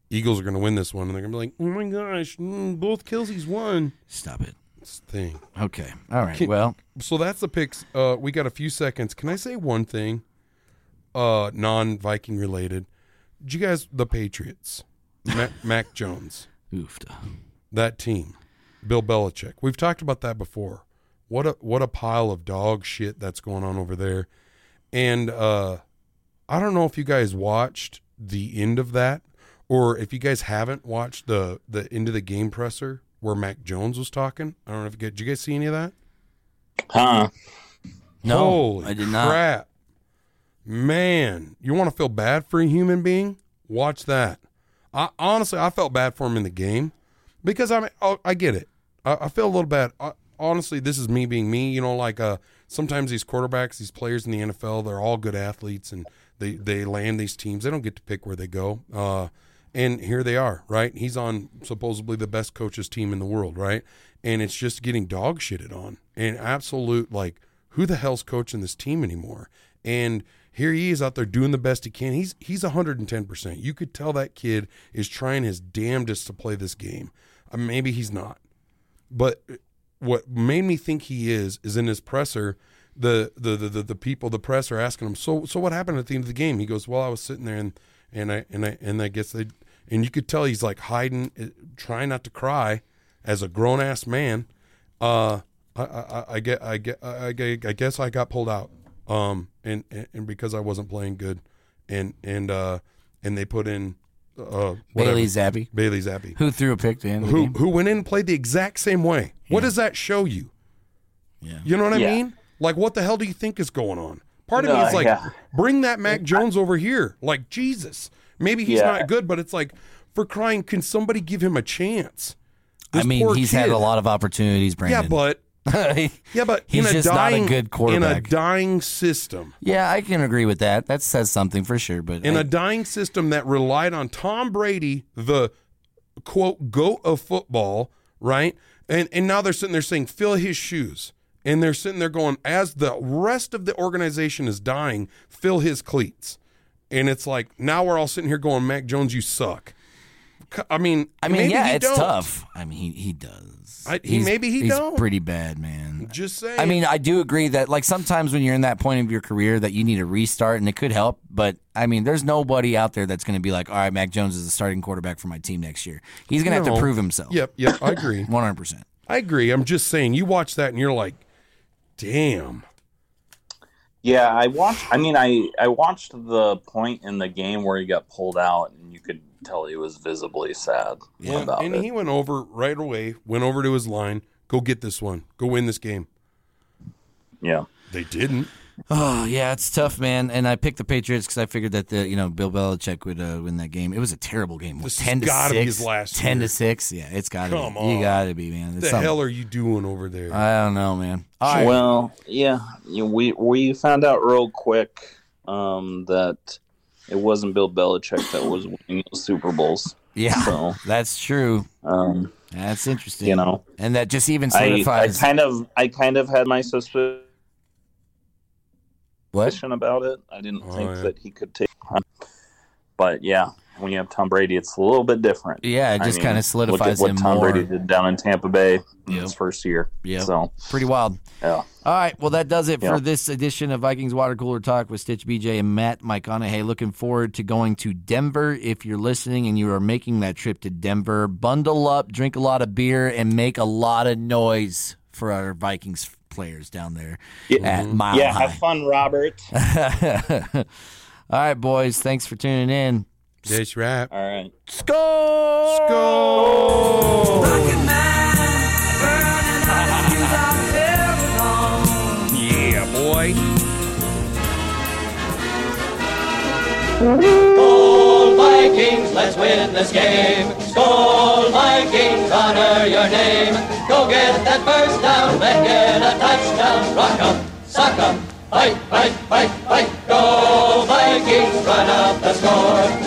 Eagles are going to win this one, and they're going to be like, "Oh my gosh, mm, both Kelce's won." Stop it. It's thing. Okay. All right. Can- well, So that's the picks. Uh, we got a few seconds. Can I say one thing? Uh, non-Viking related. Did you guys the Patriots? Mac, [LAUGHS] Mac Jones, oofed. that team, Bill Belichick. We've talked about that before. What a what a pile of dog shit that's going on over there. And uh, I don't know if you guys watched the end of that, or if you guys haven't watched the the end of the game presser where Mac Jones was talking. I don't know if you guys, did you guys see any of that. Huh? No, Holy I did not. Crap. Man, you want to feel bad for a human being? Watch that. I honestly, I felt bad for him in the game because I mean, oh, I get it. I, I feel a little bad. I, honestly, this is me being me. You know, like uh, sometimes these quarterbacks, these players in the NFL, they're all good athletes and they they land these teams. They don't get to pick where they go. Uh, and here they are, right? He's on supposedly the best coaches team in the world, right? And it's just getting dog shitted on and absolute like who the hell's coaching this team anymore? And here he is out there doing the best he can. He's he's 110%. You could tell that kid is trying his damnedest to play this game. Uh, maybe he's not. But what made me think he is is in his presser the the, the, the, the people the press are asking him so so what happened at the end of the game he goes well I was sitting there and and I and I and I guess they and you could tell he's like hiding uh, trying not to cry as a grown ass man uh I, I, I get, I get, I, I guess I got pulled out. Um, and, and and because I wasn't playing good, and and uh, and they put in uh whatever. Bailey Zappe, Bailey Zappe, who threw a pick to end the who game. who went in and played the exact same way. What does that show you? Yeah. You know what I Yeah. mean? Like, what the hell do you think is going on? Part of No, me is like, yeah. bring that Mac Jones over here. Like, Jesus. Maybe he's Yeah. not good, but it's like, for crying, can somebody give him a chance? I mean, poor he's had a lot of opportunities, Brandon. Yeah, but [LAUGHS] yeah, but He's in a just not a dying, good in a dying system, yeah, I can agree with that. That says something for sure. But in I- a dying system that relied on Tom Brady, the quote goat of football, right? And and now they're sitting there saying fill his shoes, and they're sitting there going as the rest of the organization is dying, fill his cleats, and it's like now we're all sitting here going, Mac Jones, you suck. I mean, I mean, maybe yeah, he it's don't. tough. I mean, he he does. I- he- maybe he he's don't. pretty bad, man. Just saying. I mean, I do agree that like sometimes when you're in that point of your career that you need a restart and it could help, but I mean, there's nobody out there that's going to be like, all right, Mac Jones is the starting quarterback for my team next year. He's going to have to prove himself. yep, yep, I agree. [LAUGHS] 100%. I agree. I'm just saying, you watch that and you're like, damn. Yeah, I watched. I mean, I I watched the point in the game where he got pulled out, and you could tell he was visibly sad Yeah, about and it. he went over right away, went over to his line, go get this one, go win this game. yeah, They didn't. Oh yeah, it's tough, man. And I picked the Patriots because I figured that the you know Bill Belichick would uh, win that game. It was a terrible game. This ten has to gotta six. be his last ten year. to six. Yeah, it's got to Come be. on. You got to be, man. What the something- hell are you doing over there? I don't know, man. All right. Well, yeah, you know, we we found out real quick um, that it wasn't Bill Belichick that was winning those Super Bowls. yeah, So, that's true. um, That's interesting. you know, and that just even I, I kind of I kind of had my suspicion what? about it. I didn't Oh, think yeah. that he could take, but yeah, when you have Tom Brady, it's a little bit different. Yeah, it just kind of solidifies Look at what him Tom more. Brady did down in Tampa Bay in his first year. Yeah, So Pretty wild. yeah. All right. Well, that does it Yeah. for this edition of Vikings Water Cooler Talk with Stitch BJ and Matt McConaughey. Looking forward to going to Denver. If you're listening and you are making that trip to Denver, bundle up, drink a lot of beer, and make a lot of noise for our Vikings players down there at mm-hmm. Mile Yeah, High. have fun, Robert. [LAUGHS] All right, boys. Thanks for tuning in. That's right. All right. Score! Go! Yeah, boy. Skol Vikings, let's win this game. Skol Vikings, honor your name. Go get that first down, then get a touchdown. Rock 'em, sock 'em, fight, fight, fight, fight. Go Vikings, run up the score.